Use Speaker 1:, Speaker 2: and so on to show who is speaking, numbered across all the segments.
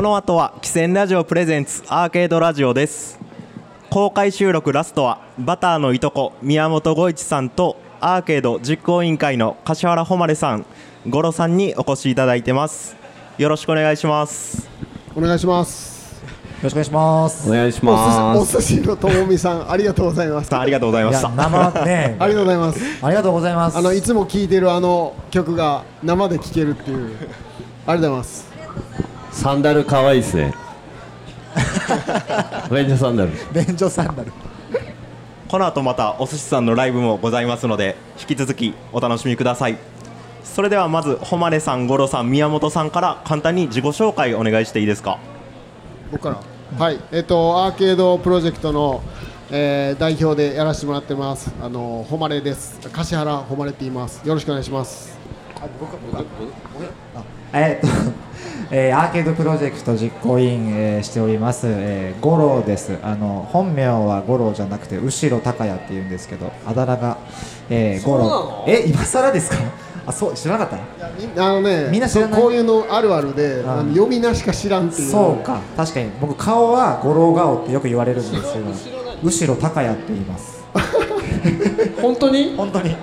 Speaker 1: この後は汽船ラジオプレゼンツアーケードラジオです。公開収録ラストはバターのいとこ宮本吾一さんとアーケード実行委員会の柏原誉さん五郎さんにお越しいただいてます。よろしくお願いします。
Speaker 2: お願いします。
Speaker 3: よろしくお願いします。
Speaker 4: お願いし
Speaker 2: お
Speaker 4: ます。
Speaker 2: 寿司のともみさんありがとうございます
Speaker 1: ありがとうございました
Speaker 3: 生ね。
Speaker 2: ありがとうございます。
Speaker 3: ありがとうございます。
Speaker 2: あのいつも聴いてるあの曲が生で聴けるっていう。ありがとうございます
Speaker 4: サンダル可愛いですね。便所サンダル。
Speaker 3: 便所サンダル。
Speaker 1: この後またお寿司さんのライブもございますので引き続きお楽しみください。それではまず誉さん五郎さん宮本さんから簡単に自己紹介お願いしていいですか？
Speaker 2: 僕から？はい。えっ、とアーケードプロジェクトの、えー代表でやらせてもらってます。あの誉れです。柏原誉れって言います。よろしくお願いします。
Speaker 3: えーっと、えーアーケードプロジェクト実行委員、えーしております、えー、五郎です。あの本名は五郎じゃなくて後ろ高也っていうんですけどあだ名が、えー、五郎え今更ですか？あそう知らなかった？
Speaker 2: みあのね
Speaker 3: みんな知らない？
Speaker 2: そうこういうのあるあるで
Speaker 3: あ
Speaker 2: あの呼び名しか知らんっていう。
Speaker 3: そうか確かに。僕顔は五郎顔ってよく言われるんですけど後ろ高也って言います。
Speaker 4: 本当に？
Speaker 3: 本当に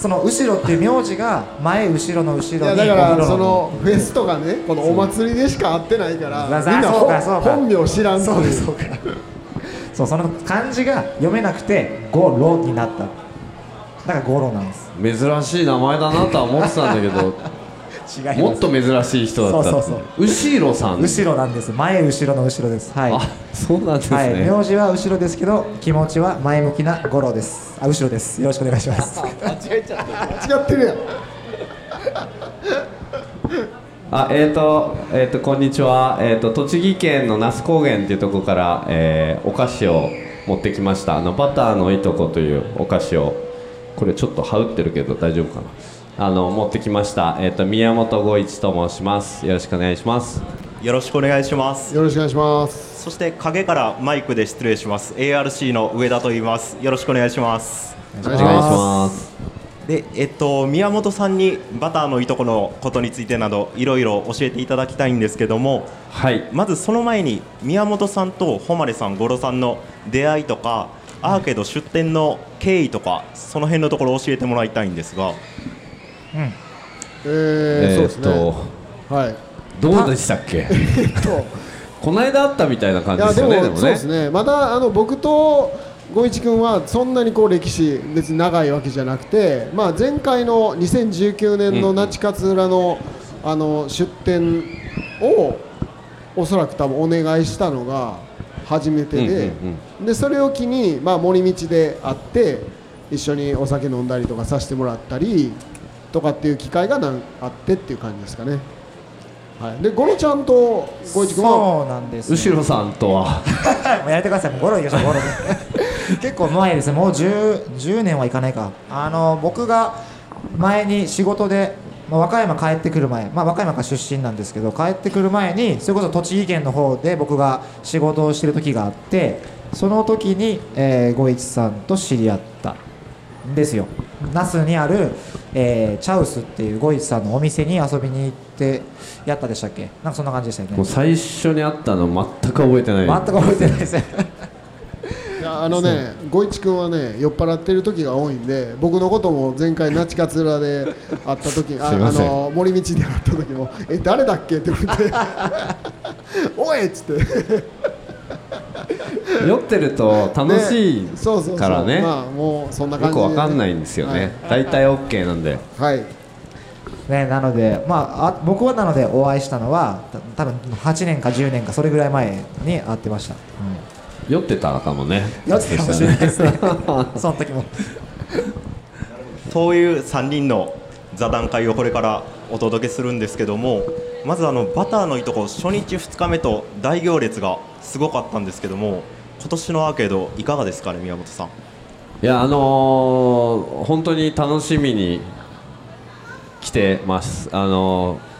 Speaker 3: その後ろっていう名字が前後ろの後ろに
Speaker 2: いやだからそのフェスとかねこのお祭りでしか会ってないからみん
Speaker 3: そう
Speaker 2: な
Speaker 3: そうかそうか
Speaker 2: 本名知らん
Speaker 3: そう
Speaker 2: いう。
Speaker 3: かそうか。そうその漢字が読めなくて五郎になった。だから五郎なんです。
Speaker 4: 珍しい名前だなとは思ってたんだけど
Speaker 3: 違い
Speaker 4: もっと珍しい人だった。
Speaker 3: そうそう
Speaker 4: 後ろさん。
Speaker 3: 後ろなんです。前後ろの後ろです。はい。
Speaker 4: あそうなんですね、
Speaker 3: はい、名字は後ろですけど気持ちは前向きな五郎です。あ後ろです。よろしくお願いします。
Speaker 2: 間違ってるやん。
Speaker 4: あえーとえー、とこんにちは、えー、と栃木県の那須高原っていうところから、えーお菓子を持ってきました。あのバターのいとこというお菓子を。これちょっと羽打ってるけど大丈夫かなあの持ってきました、えー、と宮本吾一と申します。よろしくお願いします。
Speaker 1: よろしくお願いします。
Speaker 2: よろしくお願いします。
Speaker 1: そして影からマイクで失礼します。ARC の上田と言います。よろしくお願いします。
Speaker 2: お願
Speaker 4: お願いします。
Speaker 1: でえっと宮本さんにバターのいとこのことについてなどいろいろ教えていただきたいんですけども
Speaker 4: はい。
Speaker 1: まずその前に宮本さんと誉さん五郎さんの出会いとかアーケード出店の経緯とかその辺のところ教えてもらいたいんですが
Speaker 2: えー、そうです
Speaker 4: えー、
Speaker 2: ね。
Speaker 4: と
Speaker 2: はい。
Speaker 4: どうでしたっけ？
Speaker 2: と。
Speaker 4: この間あったみたいな感じですよねでもね。
Speaker 2: そうですね。またあの僕と五一君はそんなにこう歴史別に長いわけじゃなくて、まあ、前回の2019年の那智勝浦の,、あの出店をおそらく多分お願いしたのが初めてで,、
Speaker 4: うんうん。
Speaker 2: でそれを機に、まあ、森道で会って一緒にお酒飲んだりとかさせてもらったりとかっていう機会がなんあってっていう感じですかね。はい、で五郎ちゃんと五一君は？
Speaker 3: そうなんです、
Speaker 4: 後ろさんとは？
Speaker 3: もうやめてください、もうゴロいきましょう、ゴロ 結構前ですね、もう 10, 10年はいかないか、あの僕が前に仕事で、まあ、和歌山帰ってくる前、まあ、和歌山から出身なんですけど、帰ってくる前に、それこそ栃木県の方で僕が仕事をしてる時があって、その時に、えー、五一さんと知り合ったんですよ。那須にある、えーチャウスっていう五一さんのお店に遊びに行ってやったでしたっけ？なんかそんな感じでしたよね。
Speaker 4: もう最初に会ったの全く覚えてない。
Speaker 3: 全く覚えてないです。ね
Speaker 2: いやあのね、五一君はね、酔っ払ってる時が多いんで、僕のことも前回、那智勝浦で会った時 ああの森道で会った時も、え、誰だっけ？って言って、おいっつって、
Speaker 4: 酔ってると楽しいからね。
Speaker 2: まあ、もうそんな感
Speaker 4: よくわかんないんですよね。大体 OK なんで。
Speaker 2: はい、はい、
Speaker 3: ね、なので、まあ、あ僕はなのでお会いしたのはた多分8年か10年かそれぐらい前に会ってました、
Speaker 4: 酔ってたかもね。
Speaker 3: やってたかもしれないですね。その時も。
Speaker 1: そういう3人の座談会をこれからお届けするんですけどもまずあのバターのいとこ初日2日目と大行列がすごかったんですけども今年のアーケードいかがですかね宮本さん？
Speaker 4: いやあのー本当に楽しみに来てます。あのー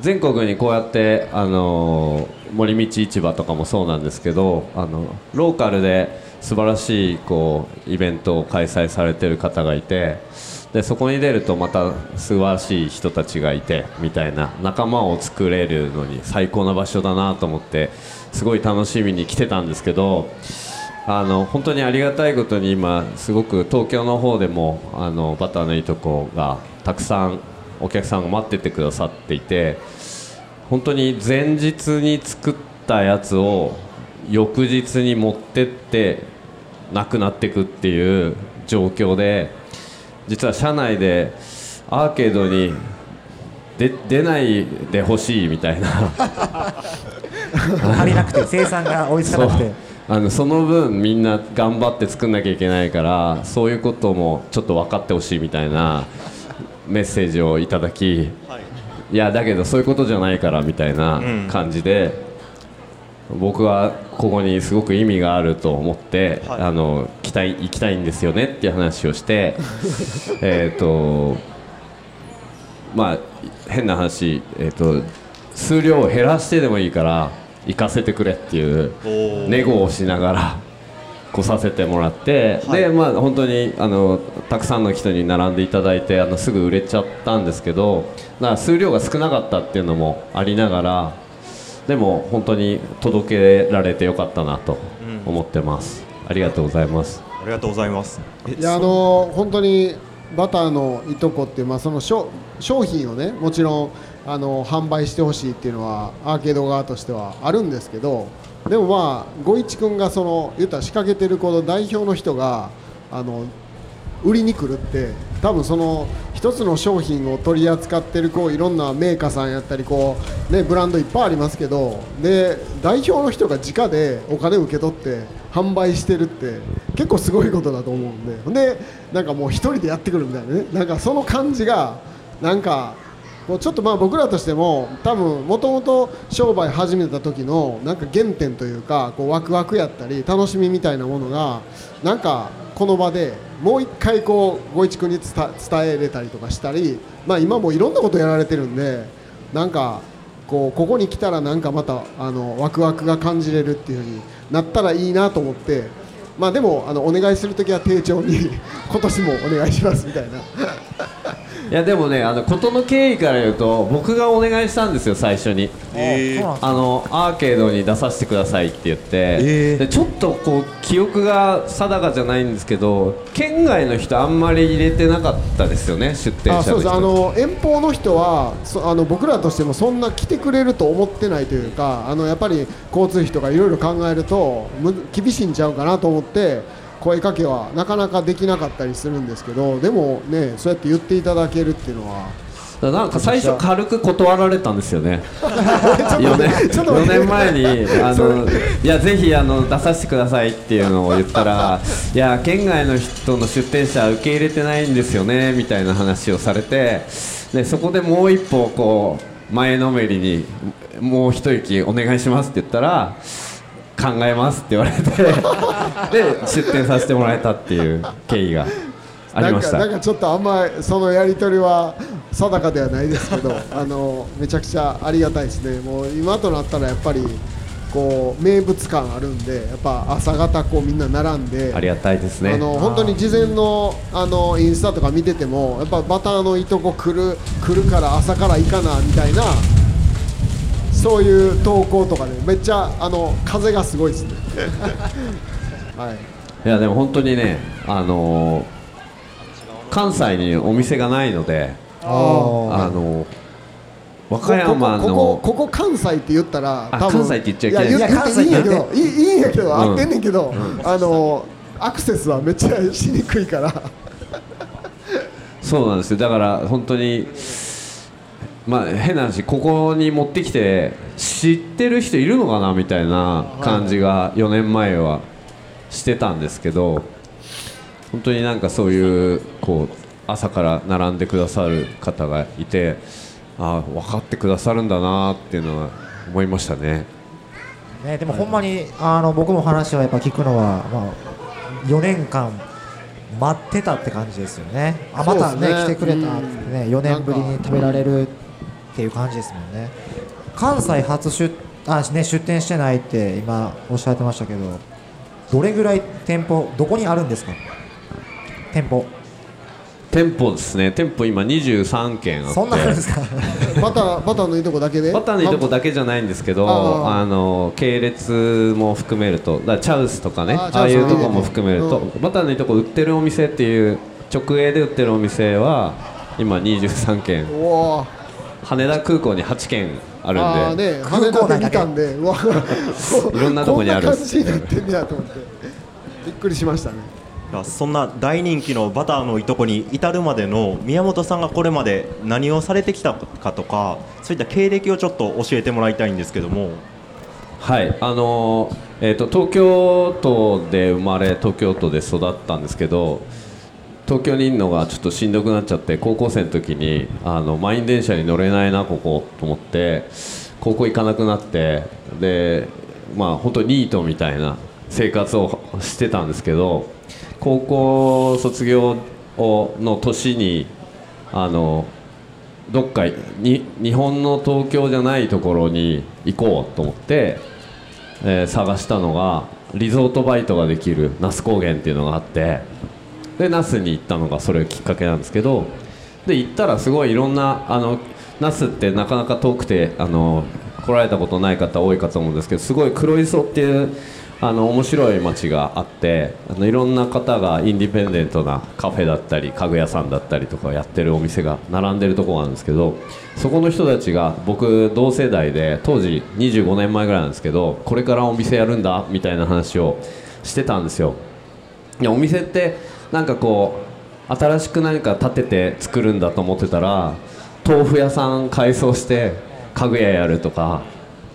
Speaker 4: 全国にこうやってあのー森道市場とかもそうなんですけどあのローカルで素晴らしいこうイベントを開催されてる方がいてでそこに出るとまた素晴らしい人たちがいてみたいな仲間を作れるのに最高な場所だなと思ってすごい楽しみに来てたんですけどあの本当にありがたいことに今すごく東京の方でもあのバターのいいとこがたくさんお客さんが待っててくださっていて本当に前日に作ったやつを翌日に持ってってなくなっていくっていう状況で実は社内でアーケードにで出ないでほしいみたいな。
Speaker 3: 足りなくて生産が追いつか
Speaker 4: そう
Speaker 3: なくて。
Speaker 4: あのその分みんな頑張って作んなきゃいけないからそういうこともちょっと分かってほしいみたいなメッセージをいただき、い、やだけどそういうことじゃないからみたいな感じで、僕はここにすごく意味があると思って、
Speaker 1: はい。
Speaker 4: あの来たい行きたいんですよねっていう話をして えっとまあ変な話、えー、と数量を減らしてでもいいから行かせてくれっていうネゴをしながら来させてもらって、
Speaker 1: はい。
Speaker 4: でまあ本当にあのたくさんの人に並んでいただいてあのすぐ売れちゃったんですけどだ数量が少なかったっていうのもありながらでも本当に届けられてよかったなと思ってます、ありがとうございます。
Speaker 1: ありがとうございます。え
Speaker 2: いやあの本当にバターのいとこっていう、まあ、その商商品をねもちろんあの販売してほしいっていうのはアーケード側としてはあるんですけどでもまあ五一君がその言ったら仕掛けてるこの代表の人があの売りに来るって多分その一つの商品を取り扱ってるこういろんなメーカーさんやったりこう、ね、ブランドいっぱいありますけどで代表の人が直でお金を受け取って販売してるって結構すごいことだと思うんで。ほんでなんかもう一人でやってくるみたいなね。なんかその感じがなんかもうちょっとまあ僕らとしても多分もともと商売始めた時のなんか原点というかこうワクワクやったり楽しみみたいなものがなんかこの場でもう一回こうご一君に伝えれたりとかしたりまあ今もいろんなことやられてるんでなんかこうここに来たらなんかまたあのワクワクが感じれるっていう風になったらいいなと思ってまあでもあのお願いする時は丁重に 今年もお願いしますみたいな。
Speaker 4: いやでもねあの事の経緯から言うと僕がお願いしたんですよ最初に。
Speaker 1: えー
Speaker 4: あのアーケードに出させてくださいって言って、
Speaker 1: えー。
Speaker 4: でちょっとこう記憶が定かじゃないんですけど県外の人あんまり入れてなかったですよね出店者の人。
Speaker 2: あそうです。あの遠方の人はそあの僕らとしてもそんな来てくれると思ってないというかあのやっぱり交通費とかいろいろ考えるとむ厳しいんちゃうかなと思って声かけはなかなかできなかったりするんですけどでもねそうやって言っていただけるっていうのは
Speaker 4: なんか最初軽く断られたんですよね。4 年
Speaker 2: ちょっと待って。
Speaker 4: 4年前にあのいやぜひあの出させてくださいっていうのを言ったら いや県外の人の出店者受け入れてないんですよねみたいな話をされてでそこでもう一歩こう前のめりにもう一息お願いしますって言ったら考えますって言われて で出店させてもらえたっていう経緯がありました。
Speaker 2: なんかなんかちょっとあんまそのやり取りは定かではないですけど あのめちゃくちゃありがたいですね。もう今となったらやっぱりこう名物感あるんでやっぱ朝方こうみんな並んで
Speaker 4: ありがたいですね。
Speaker 2: あの本当に事前のあのインスタとか見ててもやっぱバターのいとこ来る来るから朝から行かなみたいなそういう投稿とかでめっちゃあの風がすごいですね。はい。
Speaker 4: いやでも本当にね、あのー関西にお店がないので、
Speaker 2: あ
Speaker 4: あのー和歌山の
Speaker 2: ここここここ関西って言ったら
Speaker 4: あ
Speaker 2: 多分
Speaker 4: 関西って言っちゃいけない。
Speaker 2: や言
Speaker 3: いや
Speaker 2: っていいんやけ
Speaker 3: 関
Speaker 2: どいいんやけど、
Speaker 4: ん。
Speaker 2: 合ってんねんけど、あのアクセスはめっちゃしにくいから。
Speaker 4: そうなんですよ。だから本当にまあ変な話ここに持ってきて知ってる人いるのかなみたいな感じが4年前はしてたんですけど本当になんかそういうこう朝から並んでくださる方がいてああ分かってくださるんだなっていうのは思いましたね。
Speaker 3: ね、でもほんまにあの僕も話はやっぱ聞くのは、まあ、4年間待ってたって感じですよね。あまたね
Speaker 2: ね
Speaker 3: 来てくれたってね4年ぶりに食べられるっていう感じですもんね。関西初出あ、ね、出店してないって今おっしゃってましたけどどれぐらい店舗どこにあるんですか？店舗。
Speaker 4: 店舗ですね。店舗今23軒あって。
Speaker 3: そんなあるんですか？
Speaker 2: バターバターのいいとこだけで？
Speaker 4: バターのいいとこだけじゃないんですけど
Speaker 2: あ
Speaker 4: あの系列も含めるとだチャウスとかね
Speaker 2: あ
Speaker 4: ああいうとこ
Speaker 2: も
Speaker 4: も含めると、
Speaker 2: う
Speaker 4: バターのいいとこ売ってるお店っていう直営で売ってるお店は今23軒。
Speaker 2: おお
Speaker 4: 羽田空港に8軒あるんで。
Speaker 2: ああね羽田で見たんでう わ
Speaker 4: いろんなとこにある
Speaker 2: こんな感じになってんねやと思って。びっくりしましたね。
Speaker 1: そんな大人気のバターのいとこに至るまでの宮本さんがこれまで何をされてきたかとかそういった経歴をちょっと教えてもらいたいんですけども。
Speaker 4: はいあのーえーと、東京都で生まれ東京都で育ったんですけど東京にいるのがちょっとしんどくなっちゃって高校生の時にあの満員電車に乗れないなここと思って高校行かなくなってでまあ本当ニートみたいな生活をしてたんですけど高校卒業をの年にあのどっかに日本の東京じゃないところに行こうと思って、えー探したのがリゾートバイトができる那須高原っていうのがあってで那須に行ったのがそれきっかけなんですけどで行ったらすごいいろんなあの那須ってなかなか遠くてあの来られたことない方多いかと思うんですけどすごい黒磯っていうあの面白い街があってあのいろんな方がインディペンデントなカフェだったり家具屋さんだったりとかやってるお店が並んでるところがあるんですけどそこの人たちが僕同世代で当時25年前ぐらいなんですけどこれからお店やるんだみたいな話をしてたんですよ。いやお店ってなんかこう新しく何か建てて作るんだと思ってたら豆腐屋さん改装して家具屋やるとか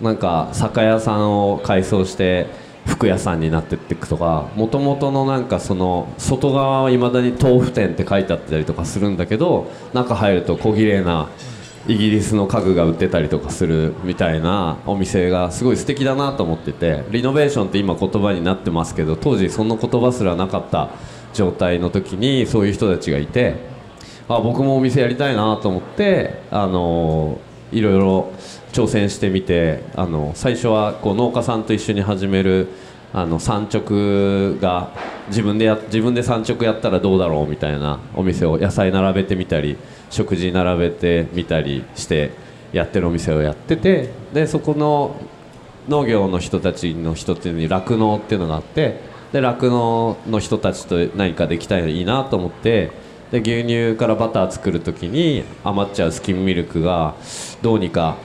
Speaker 4: なんか酒屋さんを改装して服屋さんになってっていくとかもともとのなんかその外側はいまだに豆腐店って書いてあったりとかするんだけど中入ると小綺麗なイギリスの家具が売ってたりとかするみたいなお店がすごい素敵だなと思っててリノベーションって今言葉になってますけど当時その言葉すらなかった状態の時にそういう人たちがいてあ僕もお店やりたいなと思ってあのいろいろ挑戦してみてあの最初はこう農家さんと一緒に始めるあの産直が自分でや自分で産直やったらどうだろうみたいなお店を野菜並べてみたり食事並べてみたりしてやってるお店をやっててでそこの農業の人たちの人っていうのに酪農っていうのがあってで酪農の人たちと何かできたらいいなと思ってで牛乳からバター作る時に余っちゃうスキムミルクがどうにか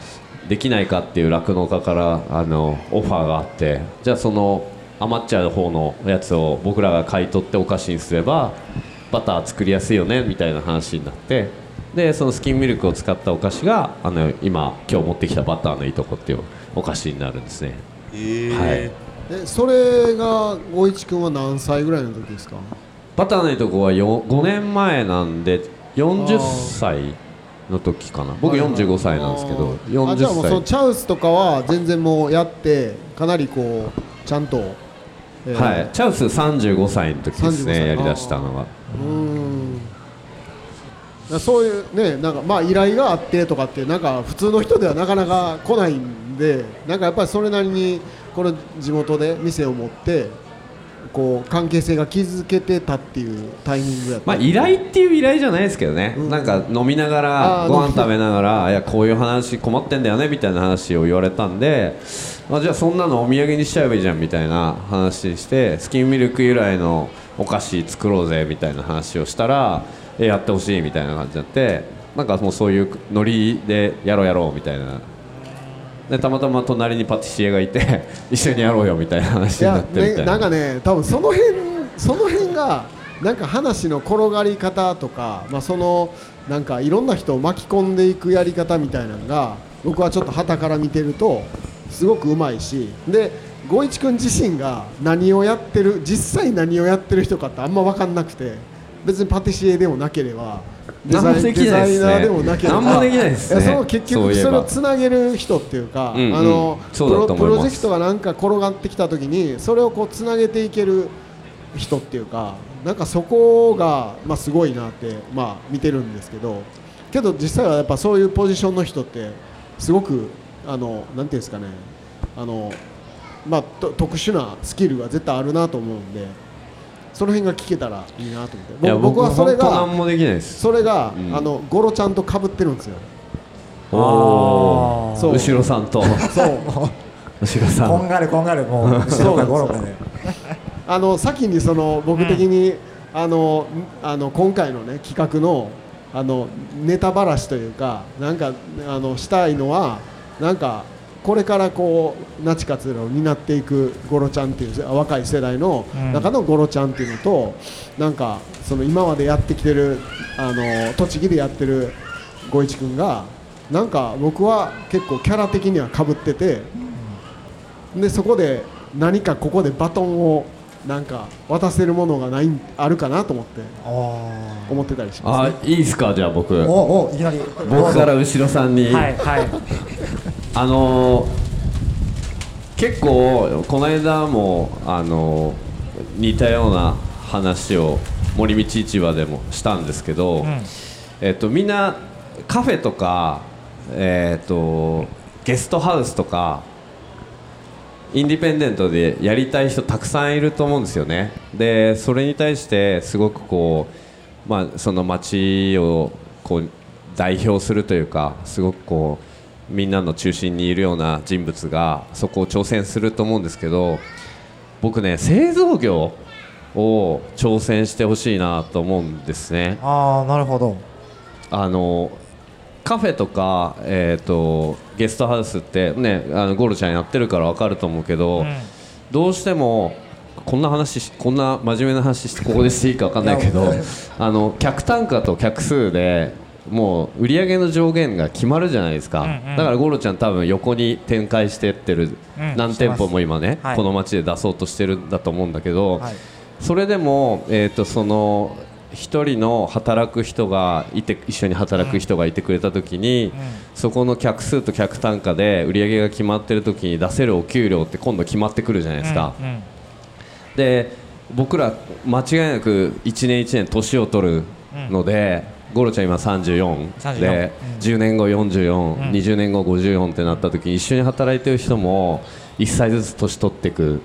Speaker 4: できないかっていう酪農家からあのオファーがあってじゃあその余っちゃう方のやつを僕らが買い取ってお菓子にすればバター作りやすいよねみたいな話になってでそのスキンミルクを使ったお菓子があの今今日持ってきたバターのいとこっていうお菓子になるんですね。はい
Speaker 2: えそれが五一君は何歳ぐらいの時ですか？
Speaker 4: バターのいとこはよ5年前なんで40歳の時かな。僕45歳なんですけど
Speaker 2: あじゃあもうその
Speaker 4: 40
Speaker 2: チャウスとかは全然もうやってかなりこうちゃんと、えー。
Speaker 4: 歳はい。チャウス35歳の時です
Speaker 2: 35歳
Speaker 4: ねやりだしたのが
Speaker 2: うー。んだそういうねなんかまあ依頼があってとかってなんか普通の人ではなかなか来ないんでなんかやっぱりそれなりにこの地元で店を持ってこう関係性が築けてたっていうタイミングやった。
Speaker 4: まあ依頼っていう依頼じゃないですけどね、
Speaker 2: うん。
Speaker 4: なんか飲みながらご飯食べながらいやこういう話困ってんだよねみたいな話を言われたんであじゃあそんなのお土産にしちゃえばいいじゃんみたいな話にしてスキンミルク由来のお菓子作ろうぜみたいな話をしたらえやってほしいみたいな感じになってなんかもうそういうノリでやろうやろうみたいなでたまたま隣にパティシエがいて 一緒にやろうよみたいな話
Speaker 2: いや
Speaker 4: になってみた
Speaker 2: ね、なんかね多分その辺その辺がなんか話の転がり方とか、まあ、そのなんかいろんな人を巻き込んでいくやり方みたいなのが僕はちょっと旗から見てるとすごくうまいしで五一君自身が何をやってる実際何をやってる人かってあんま分かんなくて別にパティシエでもなければデザイナーでもなければ
Speaker 4: 何もできないですね。
Speaker 2: やその結局
Speaker 4: そ
Speaker 2: れをつなげる人っていうか、あのプロプロジェクトがなんか転がってきた時にそれをこうつなげていける人っていうかなんかそこが、まあ、すごいなって、まあ、見てるんですけどけど実際はやっぱそういうポジションの人ってすごくあのなんていうんですかねあの、まあ、と特殊なスキルが絶対あるなと思うんでその辺が聞けたらいいなと思って。
Speaker 4: いや
Speaker 2: 僕僕はそれが
Speaker 4: 何もできないです。
Speaker 2: それが、
Speaker 4: うん。
Speaker 2: あのゴロちゃんと被ってるんですよ。
Speaker 4: おー。
Speaker 2: そう。
Speaker 4: 後ろさんと。
Speaker 2: そう。
Speaker 4: 後ろさん。
Speaker 3: こんがりこんがりもう後ろからゴロかで
Speaker 2: あの先にその僕的に、あのあの今回のね企画のあのネタばらしというかなんかあのしたいのはなんかこれからこう那智勝浦を担っていくゴロちゃんっていう若い世代の中のゴロちゃんっていうのと、なんかその今までやってきてるあの栃木でやってる五一君がなんか僕は結構キャラ的にはかぶってて、でそこで何かここでバトンをなんか渡せるものがないあるかなと思って
Speaker 3: お
Speaker 2: 思ってたりします、
Speaker 4: あ
Speaker 2: ね。
Speaker 4: いいですかじゃあ僕。
Speaker 3: ーおおいきなり。
Speaker 4: 僕から後ろさんに、
Speaker 3: はいはい
Speaker 4: あのー結構この間もあのー似たような話を森道市場でもしたんですけど、
Speaker 3: ん。
Speaker 4: えっとみんなカフェとかえっとゲストハウスとかインディペンデントでやりたい人たくさんいると思うんですよね。でそれに対してすごくこうまあその街をこう代表するというかすごくこうみんなの中心にいるような人物がそこを挑戦すると思うんですけど僕ね製造業を挑戦してほしいなと思うんですね。
Speaker 3: ああなるほど。
Speaker 4: あのカフェとか、えー、とゲストハウスってねあのゴロちゃんやってるから分かると思うけど、
Speaker 3: うん。
Speaker 4: どうしてもこんな話しこんな真面目な話してここでしていいか分かんないけどあの客単価と客数でもう売り上げの上限が決まるじゃないですか、
Speaker 3: うんうん。
Speaker 4: だからゴロちゃん多分横に展開してってる、
Speaker 3: うん。
Speaker 4: 何店舗も今ね、
Speaker 3: はい。
Speaker 4: この街で出そうとしてるんだと思うんだけど、
Speaker 3: はい。
Speaker 4: それでも、えー、とその一人の働く人がいて一緒に働く人がいてくれた時に、そこの客数と客単価で売り上げが決まってる時に出せるお給料って今度決まってくるじゃないですか。
Speaker 3: うんうん。
Speaker 4: で僕ら間違いなく1年1年年を取るので、ゴロちゃん今34
Speaker 3: 34
Speaker 4: で、
Speaker 3: うん。
Speaker 4: 10年後44、
Speaker 3: ん。
Speaker 4: 20年後54ってなった時に一緒に働いてる人も1歳ずつ年取っていく。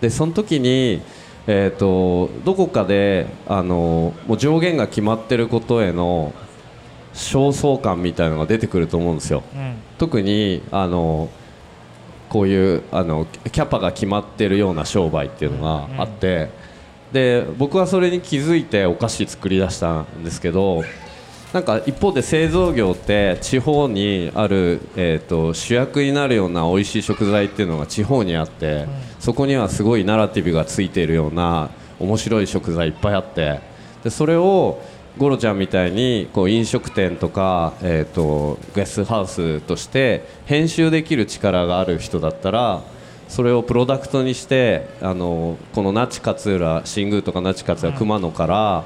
Speaker 4: でその時に、えー、とどこかであのもう上限が決まってることへの焦燥感みたいなのが出てくると思うんですよ。
Speaker 3: うん。
Speaker 4: 特にあのこういうあのキャパが決まってるような商売っていうのがあって、で僕はそれに気づいてお菓子作り出したんですけどなんか一方で製造業って地方にある、えー、と主役になるような美味しい食材っていうのが地方にあって、そこにはすごいナラティブがついているような面白い食材いっぱいあってでそれをゴロちゃんみたいにこう飲食店とか、えー、とゲストハウスとして編集できる力がある人だったらそれをプロダクトにしてあのこの那智勝浦新宮とか那智勝浦熊野から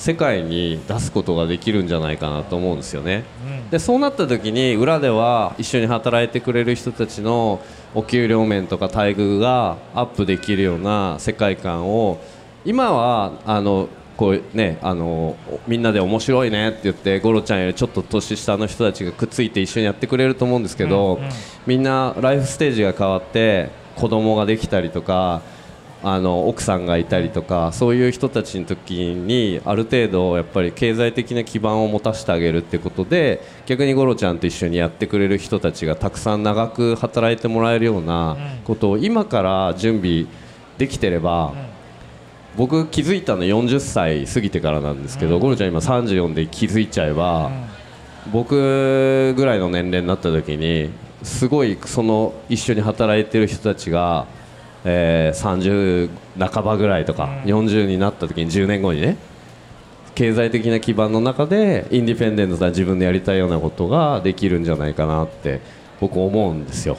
Speaker 4: 世界に出すことができるんじゃないかなと思うんですよね。でそうなった時に裏では一緒に働いてくれる人たちのお給料面とか待遇がアップできるような世界観を今はあのこうねあのみんなで面白いねって言ってゴロちゃんよりちょっと年下の人たちがくっついて一緒にやってくれると思うんですけど、みんなライフステージが変わって子供ができたりとかあの奥さんがいたりとかそういう人たちの時にある程度やっぱり経済的な基盤を持たせてあげるってことで逆にゴロちゃんと一緒にやってくれる人たちがたくさん長く働いてもらえるようなことを今から準備できてれば、僕気づいたの40歳過ぎてからなんですけど、ゴロちゃん今34で気づいちゃえば、僕ぐらいの年齢になった時にすごいその一緒に働いてる人たちが、えー30半ばぐらいとか、40になった時に10年後にね経済的な基盤の中でインディペンデントな自分でやりたいようなことができるんじゃないかなって僕思うんですよ。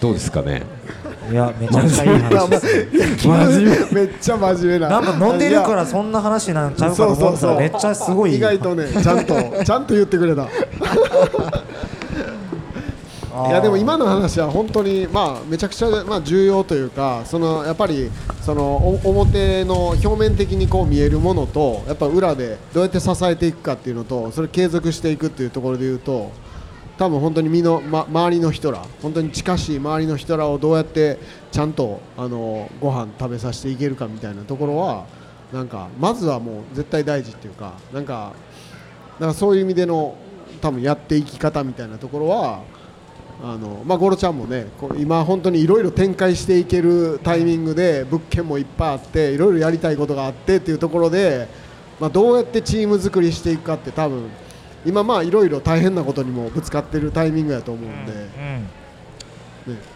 Speaker 4: どうですかね？
Speaker 3: いやめちゃくちゃいい話です
Speaker 2: めっちゃ真面目。な
Speaker 3: なんか飲んでるからそんな話なんちゃうかと
Speaker 2: そう
Speaker 3: 思った
Speaker 2: そうそう
Speaker 3: らめっちゃすごい。
Speaker 2: 意外とねちゃんとちゃんと言ってくれたいやでも今の話は本当にまあめちゃくちゃまあ重要というかそのやっぱりそのお表の表面的にこう見えるものとやっぱ裏でどうやって支えていくかっていうのとそれ継続していくっていうところで言うと多分本当に身の、ま、周りの人ら本当に近しい周りの人らをどうやってちゃんとあのご飯食べさせていけるかみたいなところはなんかまずはもう絶対大事っていうかなんかだからそういう意味での多分やっていき方みたいなところはあのまあ、ゴロちゃんもね今、本当にいろいろ展開していけるタイミングで物件もいっぱいあっていろいろやりたいことがあってっていうところで、まあ、どうやってチーム作りしていくかって多分今まあいろいろ大変なことにもぶつかってるタイミングやと思うんで、
Speaker 3: うん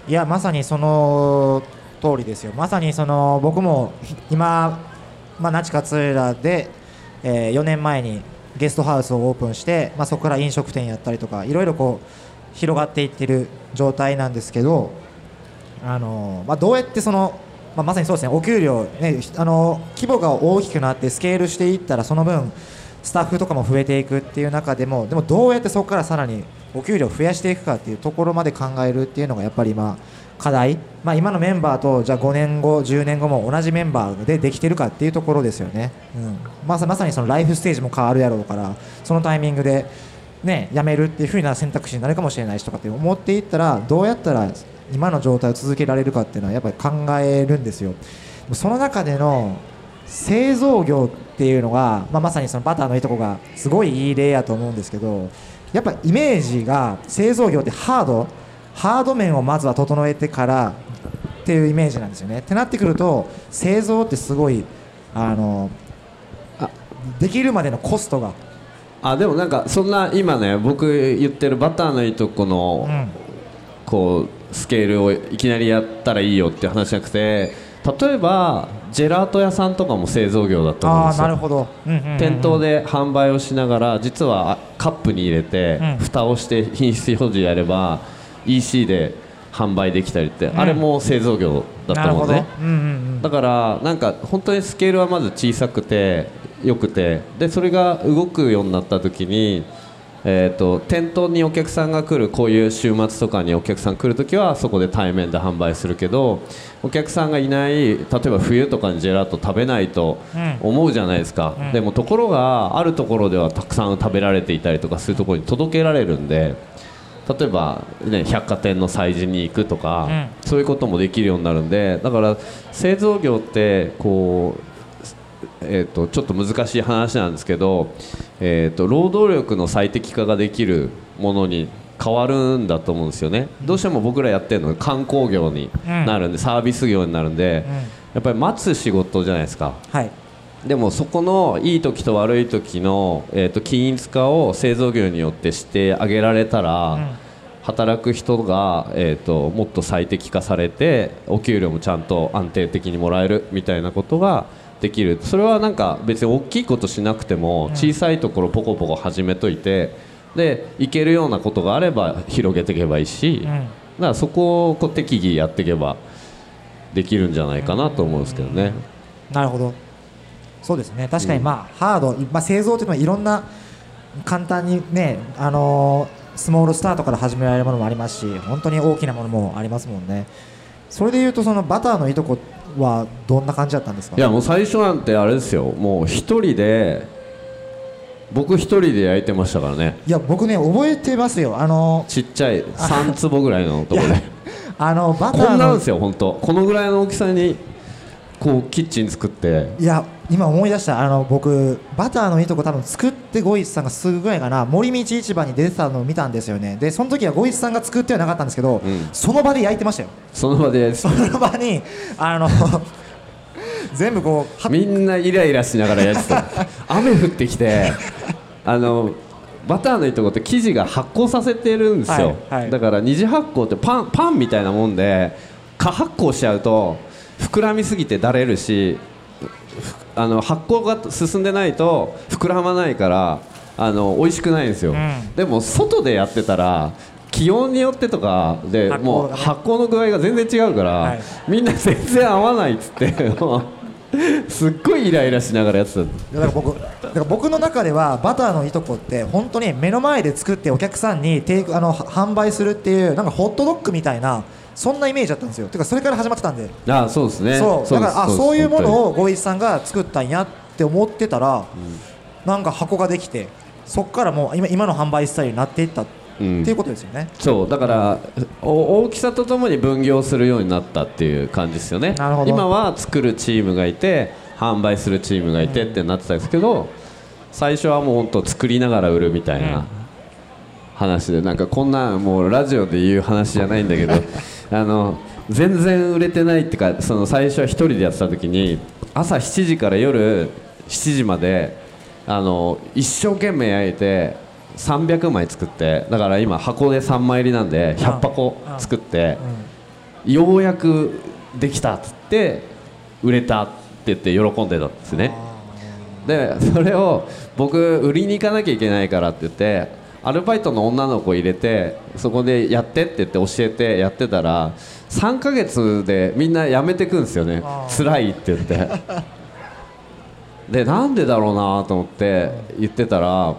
Speaker 3: いやまさにその通りですよ。まさにその僕も今、まあ、那智勝浦で、えー4年前にゲストハウスをオープンして、まあ、そこから飲食店やったりとかいろいろこう広がっていってる状態なんですけどあの、まあ、どうやってその、まあ、まさにそうですね。お給料、ね、あの規模が大きくなってスケールしていったらその分スタッフとかも増えていくっていう中でもでもどうやってそこからさらにお給料を増やしていくかっていうところまで考えるっていうのがやっぱり今課題、まあ、今のメンバーとじゃあ5年後10年後も同じメンバーでできてるかっていうところですよね、うん、まさまさにそのライフステージも変わるやろうからそのタイミングで、ね、辞めるっていう風な選択肢になるかもしれないしとかって思っていったらどうやったら今の状態を続けられるかっていうのはやっぱり考えるんですよ。その中での製造業っていうのが、まあ、まさにそのバターのいいとこがすごいいい例やと思うんですけどやっぱイメージが製造業ってハードハード面をまずは整えてからっていうイメージなんですよね。ってなってくると製造ってすごいあの
Speaker 4: あ
Speaker 3: できるまでのコストが、
Speaker 4: あでもなんかそんな今ね僕言ってるバターのいいとこの、
Speaker 3: うん。
Speaker 4: こうスケールをいきなりやったらいいよっていう話じゃなくて例えばジェラート屋さんとかも製造業だと思うんですよ。
Speaker 3: なるほど、うんうんうんうん。
Speaker 4: 店頭で販売をしながら実はあカップに入れて、
Speaker 3: うん。
Speaker 4: 蓋をして品質表示やれば EC で販売できたりって、あれも製造業だと思うね。
Speaker 3: うんうんうん。
Speaker 4: だからなんか本当にスケールはまず小さくてよくて。でそれが動くようになった時に、えー、と店頭にお客さんが来るこういう週末とかにお客さん来る時はそこで対面で販売するけどお客さんがいない例えば冬とかにジェラート食べないと思うじゃないですか、でもところがあるところではたくさん食べられていたりとかするところに届けられるんで例えば、ね、百貨店の催事に行くとか、そういうこともできるようになるんでだから製造業ってこうえー、とちょっと難しい話なんですけど、えー、と労働力の最適化ができるものに変わるんだと思うんですよね。どうしても僕らやってるのが観光業になるんで、サービス業になるんで、やっぱり待つ仕事じゃないですか。
Speaker 3: はい。
Speaker 4: でもそこのいい時と悪い時の、えー、と均一化を製造業によってしてあげられたら、働く人が、えー、ともっと最適化されてお給料もちゃんと安定的にもらえるみたいなことができる。それはなんか別に大きいことしなくても小さいところポコポコ始めといてでいけるようなことがあれば広げていけばいいし、だからそこをこう適宜やっていけばできるんじゃないかなと思うんですけどね。
Speaker 3: なるほど。そうですね。確かにまあ、ハード、まあ、製造というのはいろんな簡単にねあのースモールスタートから始められるものもありますし本当に大きなものもありますもんね。それでいうとそのバターのいとこはどんな感じだったんですか？
Speaker 4: いやもう最初なんてあれですよ。もう一人で僕一人で焼いてましたからね。
Speaker 3: いや僕ね覚えてますよ。あの
Speaker 4: ちっちゃい3坪ぐらいのところで
Speaker 3: あのバター
Speaker 4: こんなん
Speaker 3: の
Speaker 4: ですよ本当。このぐらいの大きさにこうキッチン作って。
Speaker 3: いや今思い出したあの僕バターのいいとこ多分作ってゴイチさんがすぐぐらいかな。森道市場に出てたのを見たんですよね。でその時はゴイチさんが作ってはなかったんですけど、
Speaker 4: ん。
Speaker 3: その場で焼いてましたよ。
Speaker 4: その場で。
Speaker 3: その場にあの 全部こうは
Speaker 4: みんなイライラしながらやってた。雨降ってきて あのバターのいいとこって生地が発酵させてるんですよ、
Speaker 3: はいはい。
Speaker 4: だから二次発酵ってパンパンみたいなもんで過発酵しちゃうと膨らみすぎてだれるしふあの発酵が進んでないと膨らまないからあの美味しくないんですよ、
Speaker 3: ん。
Speaker 4: でも外でやってたら気温によってとかでもう発酵の具合が全然違うから、
Speaker 3: はい。
Speaker 4: みんな全然合わないっつってすっごいイライラしながらやってた。
Speaker 3: だから僕だから僕の中ではバターのいとこって本当に目の前で作ってお客さんにテイクあのは販売するっていうなんかホットドッグみたいなそんなイメージだったんですよ。てかそれから始まってたんで。
Speaker 4: ああそうですね。
Speaker 3: そう。だからあそういうもの
Speaker 4: 本
Speaker 3: をゴイチさんが作ったんやって思ってたら、なんか箱ができてそこからもう今今の販売スタイルになっていったっていうことですよね、
Speaker 4: そう。だからお大きさとともに分業するようになったっていう感じですよね。
Speaker 3: なるほど。
Speaker 4: 今は作るチームがいて販売するチームがいてってなってたんですけど最初はもう本当作りながら売るみたいな話でなんかこんなんもうラジオで言う話じゃないんだけどあの全然売れてないっていうかその最初は一人でやってた時に朝7時から夜7時まであの一生懸命焼いて300枚作ってだから今箱で3枚入りなんで100箱作ってようやくできたっつって売れたって言って喜んでたんですね。でそれを僕売りに行かなきゃいけないからって言ってアルバイトの女の子入れてそこでやってって言って教えてやってたら3ヶ月でみんな辞めてくんですよね。辛いって言って。でなんでだろうなと思って言ってたら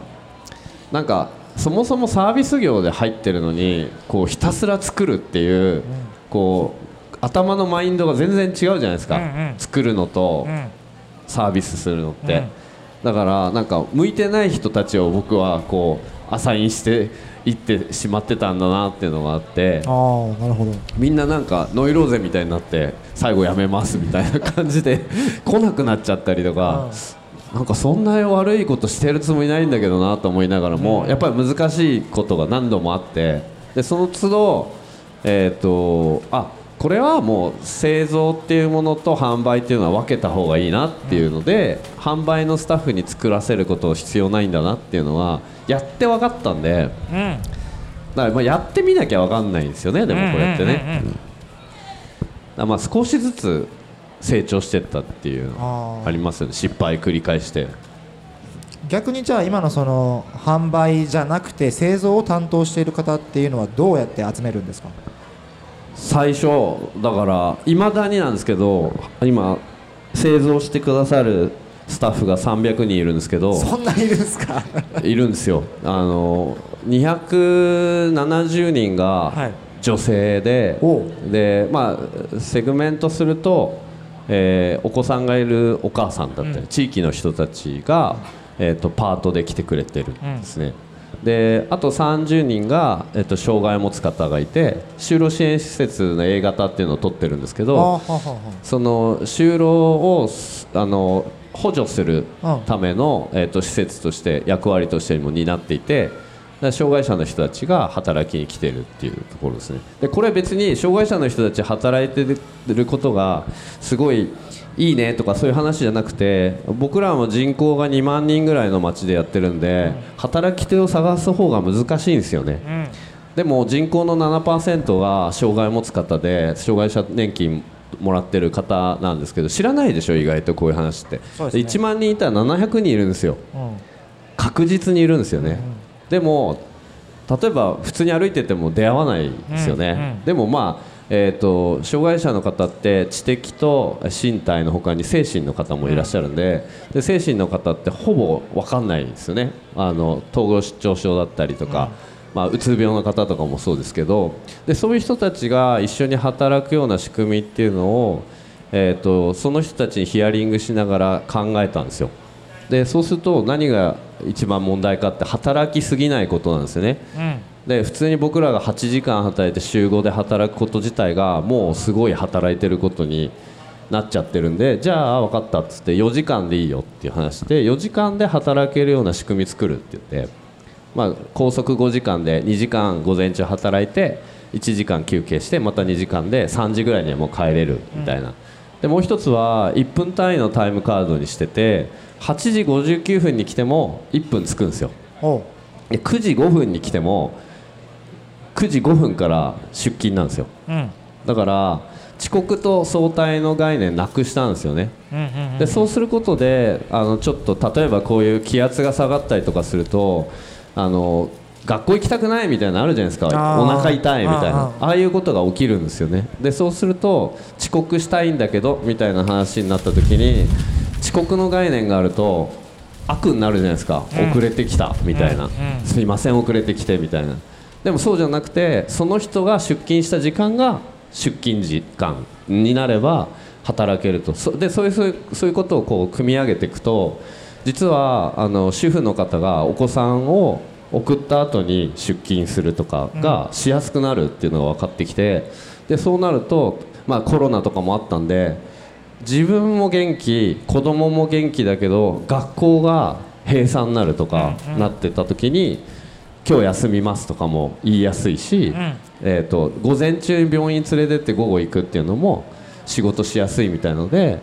Speaker 4: なんかそもそもサービス業で入ってるのにこうひたすら作るっていうこう頭のマインドが全然違うじゃないですか、作るのとサービスするのって、だからなんか向いてない人たちを僕はこうアサインしていってしまってたんだなっていうのがあって
Speaker 3: ああなるほど
Speaker 4: みんななんかノイローゼみたいになって最後やめますみたいな感じで 来なくなっちゃったりとか。なんかそんな悪いことしてるつもりないんだけどなと思いながらも、やっぱり難しいことが何度もあってでその都度、えー、とあこれはもう製造っていうものと販売っていうのは分けた方がいいなっていうので、販売のスタッフに作らせること必要ないんだなっていうのはやって分かったんで。
Speaker 3: うん。
Speaker 4: だからまあやってみなきゃ分かんないんですよねでもこれってね。まあ少しずつ成長してったっていうの
Speaker 3: あ
Speaker 4: ありますよね。失敗繰り返して。
Speaker 3: 逆にじゃあ今のその販売じゃなくて製造を担当している方っていうのはどうやって集めるんですか？
Speaker 4: 最初だからいまだになんですけど今製造してくださるスタッフが300人いるんですけど
Speaker 3: そんないるんですか？
Speaker 4: いるんですよ。あの270人が
Speaker 3: はい。
Speaker 4: 女性で、
Speaker 3: お。う
Speaker 4: でまあセグメントすると、えーお子さんがいるお母さんだったり、地域の人たちが、えー、とパートで来てくれてるんですね、であと30人が、えー、と障害を持つ方がいて就労支援施設の A 型っていうのを取ってるんですけ
Speaker 3: あ
Speaker 4: ど
Speaker 3: ははは
Speaker 4: その就労をすあの補助するための、えー、と施設として役割としても担っていて障害者の人たちが働きに来てるっていうところですね。でこれ別に障害者の人たち働いてることがすごいいいねとかそういう話じゃなくて僕らも人口が2万人ぐらいの町でやってるんで働き手を探す方が難しいんですよね、でも人口の7%が障害を持つ方で障害者年金もらってる方なんですけど知らないでしょ意外とこういう話って。
Speaker 3: ね。
Speaker 4: 1万人いたら700人いるんですよ。
Speaker 3: うん。
Speaker 4: 確実にいるんですよね、でも例えば普通に歩いてても出会わないですよね、でもまあえー、と障害者の方って知的と身体の他に精神の方もいらっしゃるんで,、で精神の方ってほぼ分かんないんですよねあの統合失調症だったりとか、まあ、うつ病の方とかもそうですけどでそういう人たちが一緒に働くような仕組みっていうのを、えー、とその人たちにヒアリングしながら考えたんですよ。でそうすると何が一番問題かって働きすぎないことなんですよね。で普通に僕らが8時間働いて週5で働くこと自体がもうすごい働いてることになっちゃってるんでじゃあ分かったっつって4時間でいいよっていう話で4時間で働けるような仕組み作るって言って、まあ、拘束5時間で2時間午前中働いて1時間休憩してまた2時間で3時ぐらいにはもう帰れるみたいな、でもう一つは1分単位のタイムカードにしてて8時59分に来ても1分つくんですよ。で9時5分に来ても9時5分から出勤なんですよ。
Speaker 3: うん。
Speaker 4: だから遅刻と早退の概念なくしたんですよね。でそうすることであのちょっと例えばこういう気圧が下がったりとかするとあの学校行きたくないみたいなのあるじゃないですか。お腹痛いみたいな。
Speaker 3: あ
Speaker 4: ああいうことが起きるんですよね。でそうすると遅刻したいんだけどみたいな話になった時に遅刻の概念があると悪になるじゃないですか、遅れてきたみたいな、すいません遅れてきてみたいなでもそうじゃなくてその人が出勤した時間が出勤時間になれば働けると。そでそういうそういうことをこう組み上げていくと実はあの主婦の方がお子さんを送った後に出勤するとかがしやすくなるっていうのが分かってきてでそうなると、まあ、コロナとかもあったんで自分も元気子供も元気だけど学校が閉鎖になるとかなってた時に今日休みますとかも言いやすいし、えー、と午前中に病院連れてって午後行くっていうのも仕事しやすいみたいので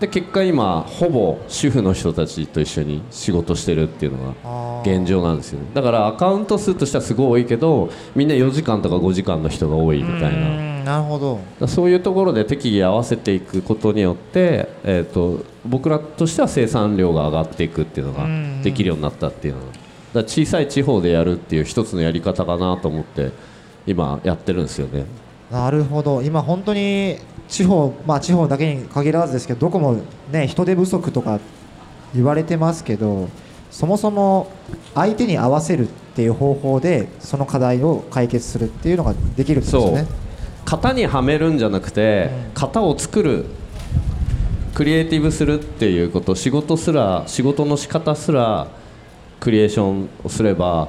Speaker 4: で結果今ほぼ主婦の人たちと一緒に仕事してるっていうのが現状なんですよね。だからアカウント数としてはすごい多いけどみんな4時間とか5時間の人が多いみたいな。
Speaker 3: うんなるほど。
Speaker 4: そういうところで適宜合わせていくことによって、えー、と僕らとしては生産量が上がっていくっていうのができるようになったっていうのがだ小さい地方でやるっていう一つのやり方かなと思って今やってるんですよね。
Speaker 3: なるほど。今本当に地方まあ地方だけに限らずですけどどこもね人手不足とか言われてますけどそもそも相手に合わせるっていう方法でその課題を解決するっていうのができるんですよね。
Speaker 4: 型にはめるんじゃなくて型を作るクリエイティブするっていうこと仕事すら仕事の仕方すらクリエーションをすれば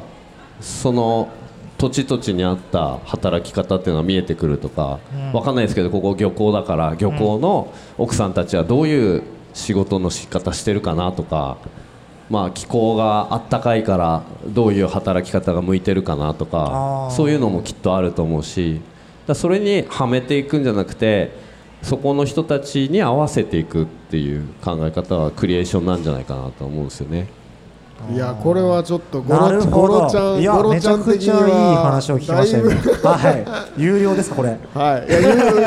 Speaker 4: その土地土地に合った働き方っていうのが見えてくるとか、わかんないですけどここ漁港だから漁港の奥さんたちはどういう仕事の仕方してるかなとか、まあ、気候があったかいからどういう働き方が向いてるかなとかそういうのもきっとあると思うしだそれにはめていくんじゃなくてそこの人たちに合わせていくっていう考え方はクリエーションなんじゃないかなと思うんですよね。
Speaker 2: いやこれはちょっとゴロゴ
Speaker 3: ほ
Speaker 2: ロちゃん
Speaker 3: どいや
Speaker 2: ゴロ
Speaker 3: めちゃ
Speaker 2: ん的に
Speaker 3: くちゃいい
Speaker 2: は
Speaker 3: 話を聞きましたよ
Speaker 2: だいぶ
Speaker 3: は。い。有料ですかこれ。
Speaker 2: はい、いや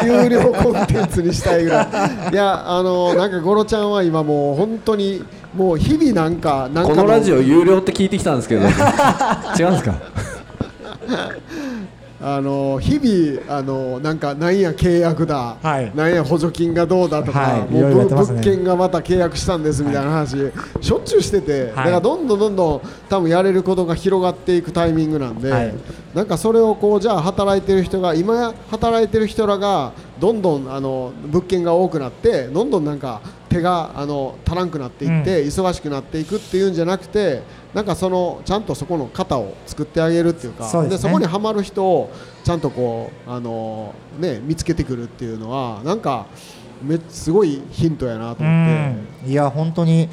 Speaker 2: 有有料コンテンツにしたいぐらい。いやあのなんかゴロちゃんは今もう本当にもう日々なんかなんか
Speaker 4: このラジオ有料って聞いてきたんですけど。違うんですか？
Speaker 2: あの日々あのなんかなんや契約だ、
Speaker 3: はい。
Speaker 2: なんや補助金がどうだとか、
Speaker 3: はい。
Speaker 2: も
Speaker 3: いうね。
Speaker 2: 物件がまた契約したんですみたいな話、しょっちゅうしてて、だからどんどんどんどん多分やれることが広がっていくタイミングなんで、
Speaker 3: はい。
Speaker 2: なんかそれをこうじゃあ働いてる人が今働いてる人らがどんどんあの物件が多くなってどんどんなんか手があの足らんくなっていって、忙しくなっていくっていうんじゃなくてなんかそのちゃんとそこの型を作ってあげるっていうか
Speaker 3: そうですね。
Speaker 2: そこにはまる人をちゃんとこうあの、ね、見つけてくるっていうのはなんかめすごいヒントやなと
Speaker 3: う
Speaker 2: 思って。
Speaker 3: ん。いや本当に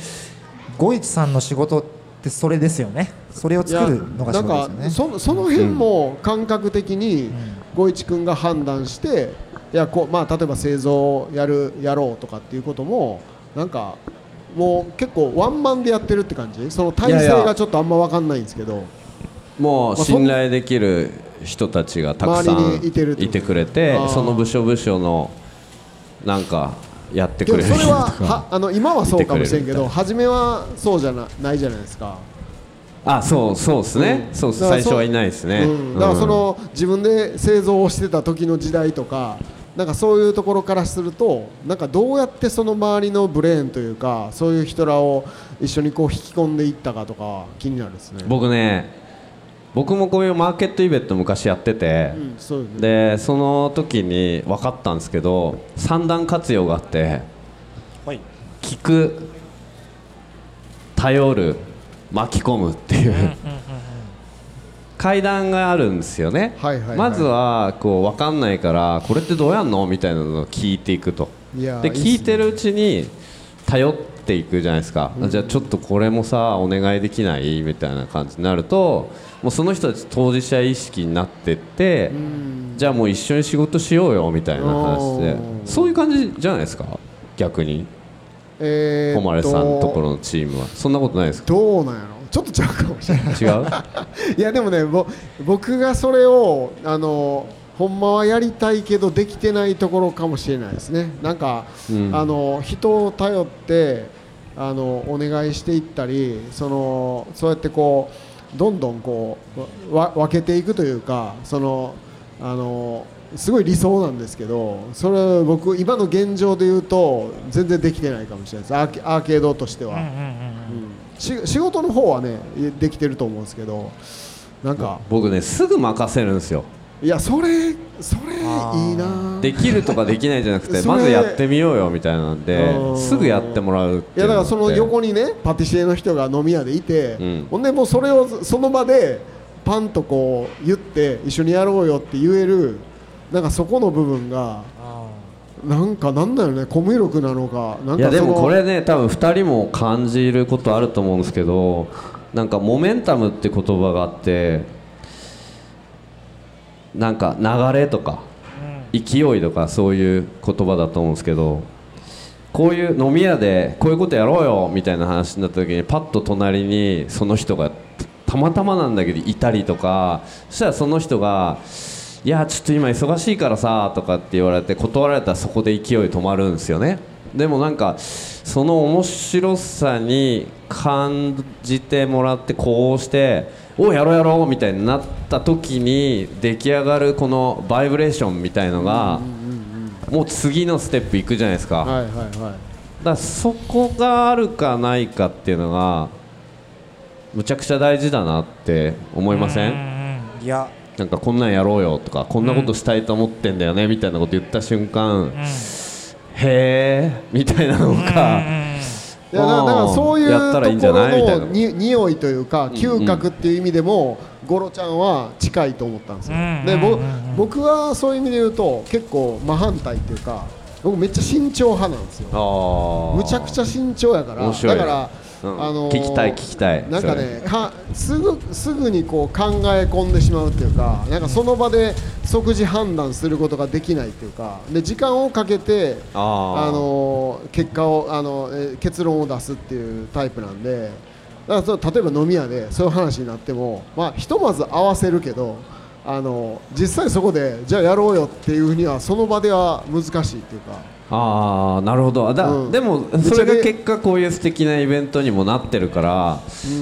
Speaker 3: 五一さんの仕事ってそれですよね。それを作るのが仕事ですよね。
Speaker 2: そその辺も感覚的に
Speaker 3: ん。
Speaker 2: 五一君が判断していやこう、まあ、例えば製造をやるやろうとかっていうこともなんかもう結構ワンマンでやってるって感じ？その体制がちょっとあんま分かんないんですけど。
Speaker 4: もう信頼できる人たちがたくさん
Speaker 2: いて
Speaker 4: くれてその部署部署のなんかやって
Speaker 2: け
Speaker 4: くれる人と
Speaker 2: どそれはは
Speaker 4: か
Speaker 2: あの今はそうかもしれんけど初めはそうじゃなないじゃないですか。
Speaker 4: あそうそうですね、そう
Speaker 2: だから
Speaker 4: 最初はいないですね、
Speaker 2: うん。だからその自分で製造をしてた時の時代とかなんかそういうところからするとなんかどうやってその周りのブレーンというかそういう人らを一緒にこう引き込んでいったかとか気になるですね。
Speaker 4: 僕ね僕もこういうマーケットイベント昔やってて、
Speaker 2: うんそね。
Speaker 4: でその時に分かったんですけど三段活用があって
Speaker 3: はい。
Speaker 4: 聞く頼る巻き込むっていう階段があるんですよね、
Speaker 2: はいはいはい。
Speaker 4: まずはこう分かんないからこれってどうやんのみたいなのを聞いていくと。で聞いてるうちに頼っていくじゃないですか、あじゃあちょっとこれもさお願いできないみたいな感じになるともうその人たち当事者意識になってってじゃあもう一緒に仕事しようよみたいな話で。そういう感じじゃないですか？逆に。
Speaker 2: えーっ
Speaker 4: 誉さんのところのチームは。そんなことないですか？
Speaker 2: どうなんやろ？ちょっとちゃうかもしれない。
Speaker 4: 違う？
Speaker 2: いやでもねぼ僕がそれをあのほんまはやりたいけどできてないところかもしれないですね。なんか、
Speaker 4: うん。
Speaker 2: あの人を頼ってあのお願いしていったりそのそうやってこうどんどんこうわ分けていくというかそのあのすごい理想なんですけどそれ僕今の現状で言うと全然できてないかもしれないです。アーケアーケードとしては。うんし仕事の方はねできてると思うんですけどなんか。
Speaker 4: 僕ねすぐ任せるんですよ。
Speaker 2: いやそれそれいいな。
Speaker 4: できるとかできないじゃなくてまずやってみようよみたいなんで
Speaker 2: うん。
Speaker 4: すぐやってもらうっていう
Speaker 2: いやだからその横にねパティシエの人が飲み屋でいて、
Speaker 4: うん。
Speaker 2: ほんでもうそれをその場でパンとこう言って一緒にやろうよって言えるなんかそこの部分がなんかなんだよねコミュ力なのか。なん
Speaker 4: いやでもこれね多分2人も感じることあると思うんですけどなんかモメンタムって言葉があってなんか流れとか勢いとかそういう言葉だと思うんですけどこういう飲み屋でこういうことやろうよみたいな話になった時にパッと隣にその人がたまたまなんだけどいたりとかそしたらその人が「いやちょっと今忙しいからさ」とかって言われて断られたらそこで勢い止まるんですよね。でもなんかその面白さに感じてもらってこうして「おうやろうやろう」みたいになった時に出来上がるこのバイブレーションみたいのがもう次のステップいくじゃないですか。
Speaker 2: はいはいはい。
Speaker 4: だからそこがあるかないかっていうのがむちゃくちゃ大事だなって思いません。
Speaker 3: いや
Speaker 4: なんかこんなんやろうよとかこんなことしたいと思ってんだよねみたいなこと言った瞬間、へえみたいなのが、
Speaker 2: いやだからそういうところのに匂いというか
Speaker 4: ん。
Speaker 2: 嗅覚っていう意味でも、ゴロちゃんは近いと思ったんですよ、
Speaker 3: うん
Speaker 2: でぼ
Speaker 3: うん
Speaker 2: 僕はそういう意味で言うと結構真反対っていうか僕めっちゃ慎重派なんですよ。むちゃくちゃ慎重やから。だから、
Speaker 4: うん。
Speaker 2: あのー
Speaker 4: 聞きたい聞きたい。
Speaker 2: なんかねかすぐすぐにこう考え込んでしまうっていうかなんかその場で即時判断することができないっていうかで時間をかけて
Speaker 4: あー。
Speaker 2: あのー結果をあの、えー結論を出すっていうタイプなんでだから例えば飲み屋でそういう話になっても、まあ、ひとまず合わせるけどあの実際そこでじゃあやろうよっていうふうにはその場では難しいっていうか
Speaker 4: ああなるほど。だ、
Speaker 2: うん。
Speaker 4: でもそれが結果こういう素敵なイベントにもなってるから、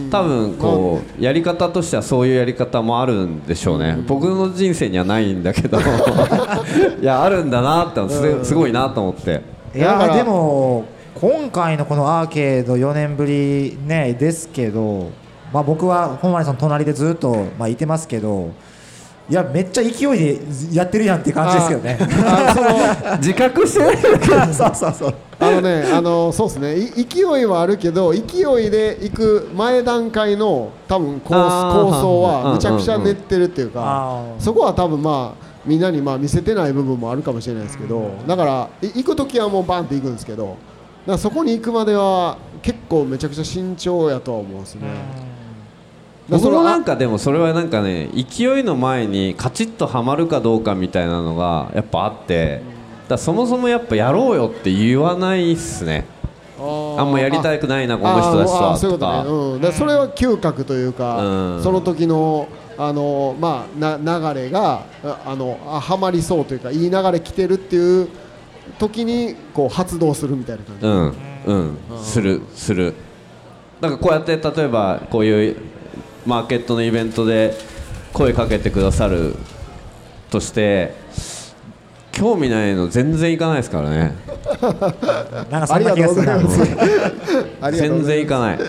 Speaker 4: 多分こうやり方としてはそういうやり方もあるんでしょうね、僕の人生にはないんだけど。いやあるんだなってすすごいなと思って。
Speaker 3: いやでも今回のこのアーケード4年ぶりねですけど、まあ、僕は本丸さんの隣でずっと、まあ、いてますけどいやめっちゃ勢いでやってるやんって感じですけどね。
Speaker 2: あその
Speaker 4: 自覚してない
Speaker 3: そうそうそう。
Speaker 2: あのね、あのそうですね、い勢いはあるけど、勢いで行く前段階の多分構構想はむちゃくちゃ練ってるっていうかそこは多分まあみんなにまあ見せてない部分もあるかもしれないですけど、だからい行く時はもうバンって行くんですけど、そこに行くまでは結構めちゃくちゃ慎重やとは思うんですね。
Speaker 4: 僕もなんかでもそれはなんかね勢いの前にカチッとはまるかどうかみたいなのがやっぱあってだそもそもやっぱやろうよって言わないっすね。
Speaker 2: あ
Speaker 4: あんまやりたくないなこの人たちとはとか。
Speaker 2: ーそういうことね、うん、だそれは嗅覚というか、
Speaker 4: うん。
Speaker 2: その時のあの、まあ、な流れがああのあはまりそうというかいい流れ来てるっていう時にこう発動するみたいな感じ、
Speaker 4: うん。うん。する。する。だからこうやって例えばこういうマーケットのイベントで声かけてくださるとして興味ないの全然いかないですからね。
Speaker 3: なんかそんな気がするな。
Speaker 2: ありがとうございますありがとう
Speaker 4: 全然いかない。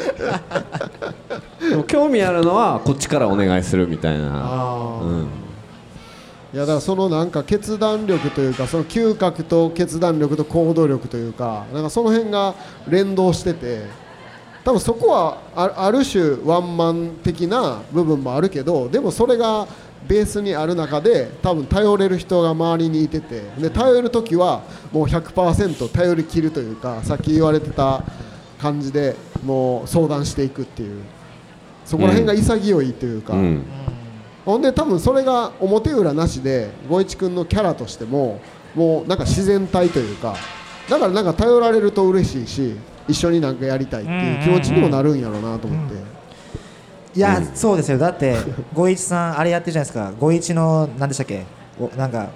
Speaker 4: でも興味あるのはこっちからお願いするみたいな、うん、
Speaker 2: いやだからそのなんか決断力というかその嗅覚と決断力と行動力というかなんかその辺が連動してて多分そこはあある種ワンマン的な部分もあるけどでもそれがベースにある中で多分頼れる人が周りにいててで頼る時はもう100%頼りきるというかさっき言われてた感じでもう相談していくっていう。そこら辺が潔いというか。
Speaker 4: うん。
Speaker 2: ほんで多分それが表裏なしで五一君のキャラとしてももうなんか自然体というか。だからなんか頼られると嬉しいし一緒になんかやりたいっていう気持ちにもなるんやろうなと思って、
Speaker 3: いや、そうですよ。だって五一さんあれやってるじゃないですか。五一の何でしたっけ？おなんか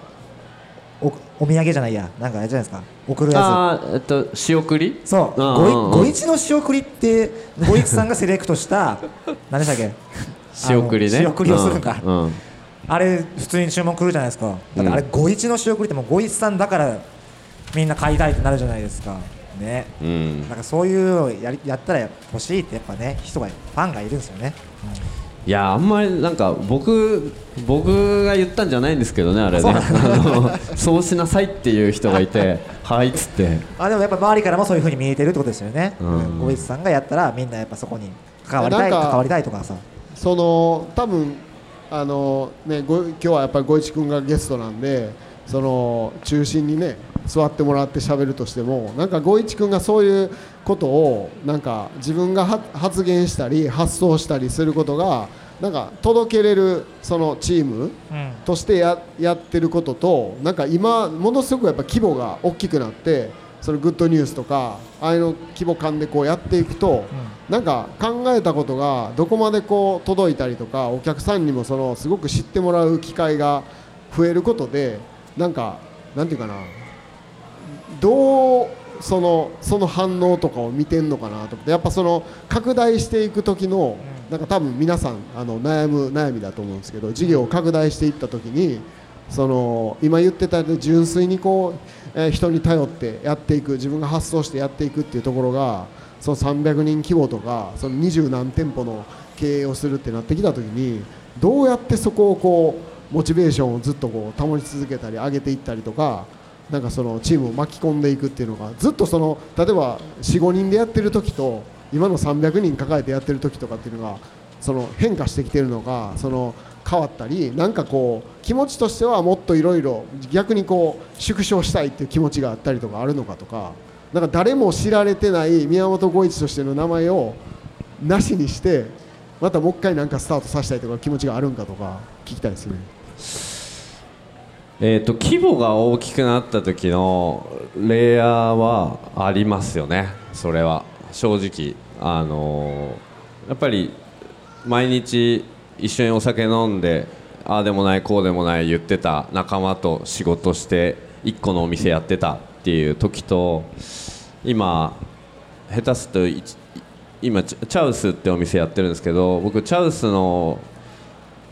Speaker 3: おお土産じゃないや。なんかあれじゃないですか？送るや
Speaker 4: あーえっと仕送り？
Speaker 3: つそう。
Speaker 4: うん
Speaker 3: 五
Speaker 4: うん。うん
Speaker 3: 一の仕送りって五一さんがセレクトした 何でしたっけ？
Speaker 4: 仕送りね。
Speaker 3: 仕送りをするんか。
Speaker 4: うんうん。
Speaker 3: あれ普通に注文来るじゃないですかだってあれ
Speaker 4: うん
Speaker 3: 五一の仕送りってもう五一さんだからみんな買いたいってなるじゃないですかね。
Speaker 4: うん。
Speaker 3: なんかそういうのをやりやったら欲しいってやっぱね人がファンがいるんですよね、
Speaker 4: いやあんまりなんか僕僕が言ったんじゃないんですけどねあれね。あのそうしなさいっていう人がいて はいっつって。
Speaker 3: あでもやっぱ周りからもそういうふうに見えてるってことですよね。
Speaker 4: うん。
Speaker 3: 五一さんがやったらみんなやっぱそこに関わりたい関わりたいとかさ。
Speaker 2: その多分あのねご今日はやっぱり五一君がゲストなんでその中心にね座ってもらって喋るとしてもなんか五一君がそういうことをなんか自分がは発言したり発想したりすることがなんか届けれるそのチーム
Speaker 3: うん。
Speaker 2: としてややってることとなんか今ものすごくやっぱ規模が大きくなってそのグッドニュースとかああいうの規模感でこうやっていくと、なんか考えたことがどこまでこう届いたりとかお客さんにもそのすごく知ってもらう機会が増えることでなんかなんていうかなどうそのその反応とかを見てんのかなと思って。やっぱその拡大していく時のなんか多分皆さんあの悩む悩みだと思うんですけど事業を拡大していった時にその今言ってた純粋にこう、えー人に頼ってやっていく自分が発想してやっていくっていうところがその300人規模とかその二十何店舗の経営をするってなってきた時にどうやってそこをこうモチベーションをずっとこう保ち続けたり上げていったりとかなんかそのチームを巻き込んでいくっていうのがずっとその例えば45人でやってる時と今の300人抱えてやってる時とかっていうのがその変化してきてるのかその変わったりなんかこう気持ちとしてはもっといろいろ逆にこう縮小したいっていう気持ちがあったりとかあるのかとかなんか誰も知られてない宮本浩一としての名前をなしにしてまたもう一回なんかスタートさせたいとか気持ちがあるんかとか聞きたいですね。
Speaker 4: えー、と規模が大きくなった時のレイヤーはありますよね。それは。正直。あのーやっぱり毎日一緒にお酒飲んでああでもないこうでもない言ってた仲間と仕事して1個のお店やってたっていう時と今下手すと今チャウスってお店やってるんですけど僕チャウスの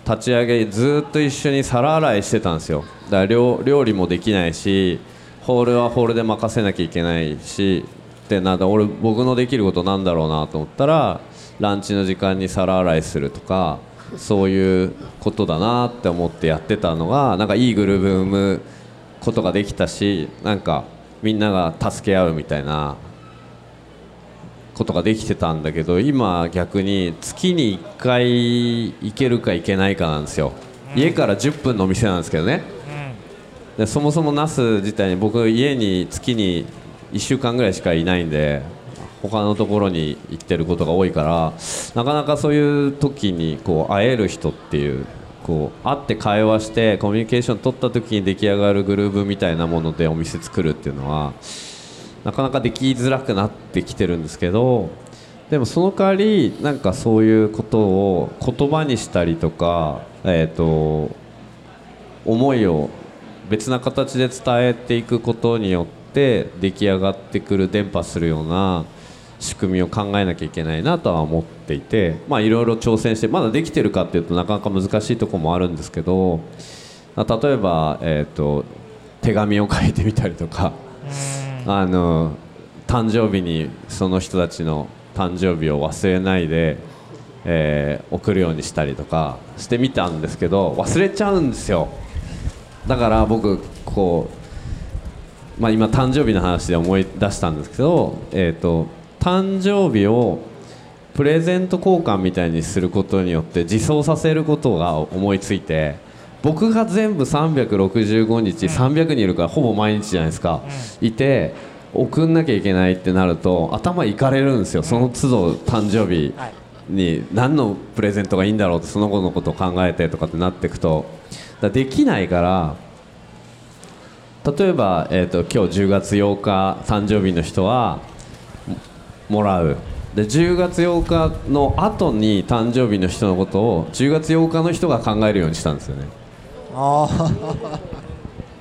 Speaker 4: 立ち上げずっと一緒に皿洗いしてたんですよ。だから料理もできないしホールはホールで任せなきゃいけないしってなんだ俺僕のできることなんだろうなと思ったらランチの時間に皿洗いするとかそういうことだなって思ってやってたのがなんかいいグルーブ生むことができたしなんかみんなが助け合うみたいなことができてたんだけど今逆に月に1回行けるか行けないかなんですよ、家から10分のお店なんですけどね、でそもそも那須自体に僕家に月に1週間ぐらいしかいないんで他のところに行ってることが多いからなかなかそういう時にこう会える人っていうこう会って会話してコミュニケーション取った時に出来上がるグルーブみたいなものでお店作るっていうのはなかなかできづらくなってきてるんですけどでもその代わりなんかそういうことを言葉にしたりとか、えー、と思いを別な形で伝えていくことによって出来上がってくる伝播するような仕組みを考えなきゃいけないなとは思っていていろいろ挑戦してまだできてるかっていうとなかなか難しいとこもあるんですけど例えば、えー、と手紙を書いてみたりとか。あの誕生日にその人たちの誕生日を忘れないで、えー送るようにしたりとかしてみたんですけど忘れちゃうんですよ。だから僕こう、まあ、今誕生日の話で思い出したんですけど、えー、と誕生日をプレゼント交換みたいにすることによって自走させることが思いついて僕が全部365日300人いるからほぼ毎日じゃないですか、いて送んなきゃいけないってなると頭いかれるんですよ。その都度誕生日に何のプレゼントがいいんだろうってその子のことを考えてとかってなっていくとだできないから例えば、えー、と今日10月8日誕生日の人はもらう。で10月8日の後に誕生日の人のことを10月8日の人が考えるようにしたんですよね。
Speaker 3: あ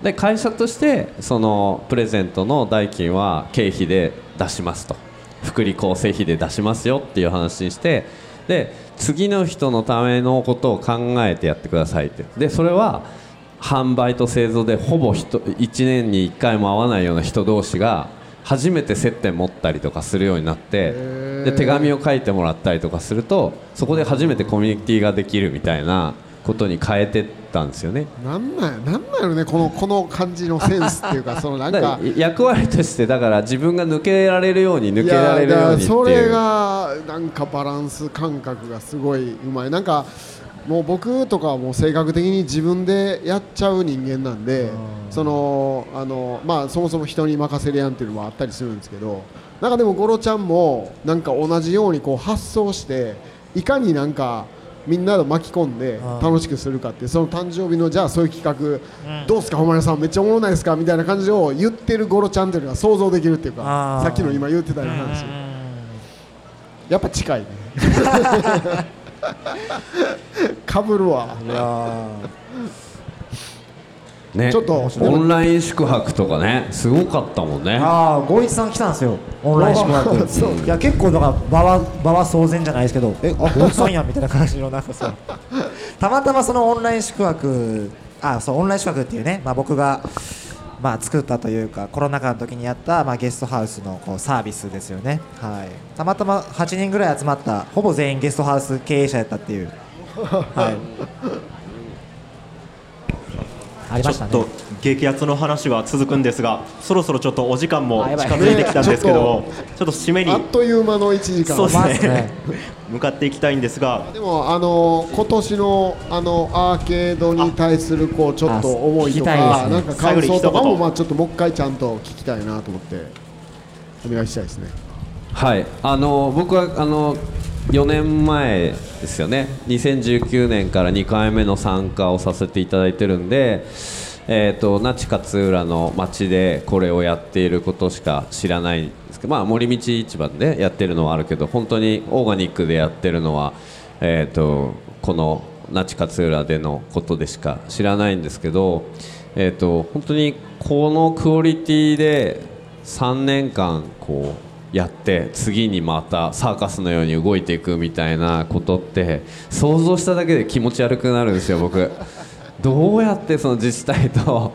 Speaker 4: で会社としてそのプレゼントの代金は経費で出しますと。福利厚生費で出しますよっていう話にしてで次の人のためのことを考えてやってくださいって。でそれは販売と製造でほぼ人1年に1回も会わないような人同士が初めて接点持ったりとかするようになってで手紙を書いてもらったりとかするとそこで初めてコミュニティができるみたいなことに変えてったんですよね。
Speaker 2: なんなんやなんなんやろねこのこの感じのセンスっていうか そのなん
Speaker 4: だか役割としてだから自分が抜けられるように抜けられるように
Speaker 2: それがなんかバランス感覚がすごいうまい。なんかもう僕とかはもう性格的に自分でやっちゃう人間なんでそのあのまあそもそも人に任せるやんっていうのもあったりするんですけどなんかでもゴロちゃんもなんか同じようにこう発想していかになんかみんなで巻き込んで
Speaker 3: うん
Speaker 2: 楽しくするかってその誕生日のじゃあそういう企画、どうすか誉さんめっちゃおもろないですかみたいな感じを言ってるゴロちゃんっていうのが想像できるっていうかさっきの今言ってたような話。やっぱ近いね。かぶるわ
Speaker 4: ね。
Speaker 2: ちょっと
Speaker 4: オンライン宿泊とかねすごかったもんね。
Speaker 3: ーああゴイチさん来たんですよ。オンライン宿泊。いや結構だから場は場は騒然じゃないですけどえあ ゴイチさんやんみたいな感じのなんかさたまたまそのオンライン宿泊あそうオンライン宿泊っていうね、まあ、僕がまあ作ったというかコロナ禍の時にやった、まあ、ゲストハウスのこうサービスですよね、はい、たまたま8人ぐらい集まったほぼ全員ゲストハウス経営者やったっていう、はい、ありましたね。
Speaker 1: ちょっと激アツの話は続くんですがそろそろちょっとお時間も近づいてきたんですけどちょっと。締めに
Speaker 2: あっという間の1時間
Speaker 1: そうです
Speaker 3: ね。
Speaker 1: ね向かっていきたいんですが。
Speaker 2: でもあの今年のあのアーケードに対するこうちょっと思いとか、
Speaker 3: ね。
Speaker 2: なんか感想とかもまあちょっともう一回ちゃんと聞きたいなと思ってお願いしたいですね。
Speaker 4: はい。あの僕はあの4年前ですよね。2019年から2回目の参加をさせていただいてるんでえー、と那智勝浦の町でこれをやっていることしか知らないんですけど、まあ、森道市場でやってるのはあるけど本当にオーガニックでやってるのは、えー、とこの那智勝浦でのことでしか知らないんですけど、えー、と本当にこのクオリティで3年間こうやって次にまたサーカスのように動いていくみたいなことって想像しただけで気持ち悪くなるんですよ僕。どうやってその自治体と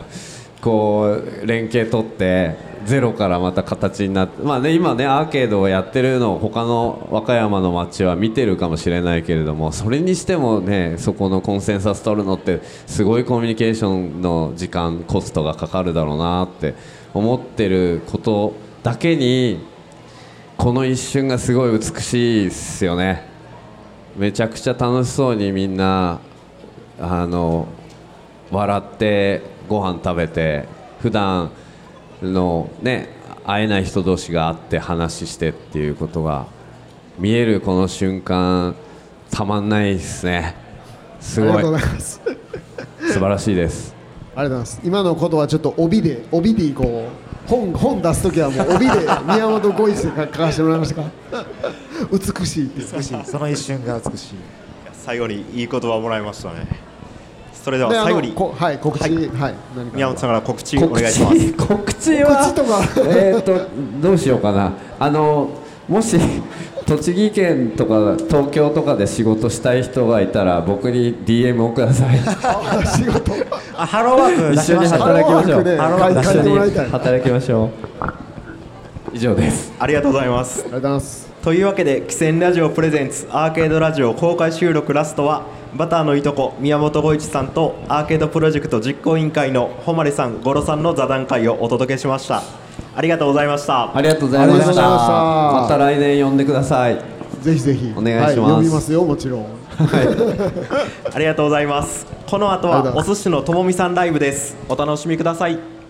Speaker 4: こう連携取ってゼロからまた形になってまあね今ねアーケードをやってるのを他の和歌山の町は見てるかもしれないけれどもそれにしてもねそこのコンセンサス取るのってすごいコミュニケーションの時間コストがかかるだろうなって思ってることだけにこの一瞬がすごい美しいですよね。めちゃくちゃ楽しそうにみんなあの笑ってご飯食べて普段のね会えない人同士が会って話してっていうことが見えるこの瞬間たまんないですね。すごい。素晴らしいです。
Speaker 2: ありがとうございます。今のことはちょっと帯で帯でこう本本出すときはもう帯で宮本浩一で書かせてもらいました。か。美しい。
Speaker 3: 美しい。その一瞬が美しい。
Speaker 1: 最後にいい言葉をもらいましたね。それでは最後に。
Speaker 2: こはい告知。
Speaker 1: はい。
Speaker 2: はい、
Speaker 1: 宮本さんから告知お願いします。
Speaker 4: 告知。
Speaker 2: 告知とか。
Speaker 4: えー、とどうしようかな。あのもし栃木県とか東京とかで仕事したい人がいたら僕に DM をください。
Speaker 2: あ 仕事？
Speaker 3: あハローワーク出
Speaker 4: 一緒に働きましょう。
Speaker 2: ハローワーク
Speaker 4: 一緒に働きましょう。以上です。
Speaker 1: ありがとうございます。
Speaker 2: ありがとうございます。
Speaker 1: というわけで「汽船ラジオプレゼンツアーケードラジオ公開収録ラストはバターのいとこ宮本浩一さんとアーケードプロジェクト実行委員会の誉さん五郎さんの座談会をお届けしましたありがとうございました。
Speaker 4: ありがとうございました。
Speaker 2: ました。
Speaker 4: また来年呼んでください。
Speaker 2: ぜひぜひ。
Speaker 4: お願いします。
Speaker 2: は呼びますよもちろん。
Speaker 1: ありがとうございます。この後はお寿司のともみさんライブです。お楽しみください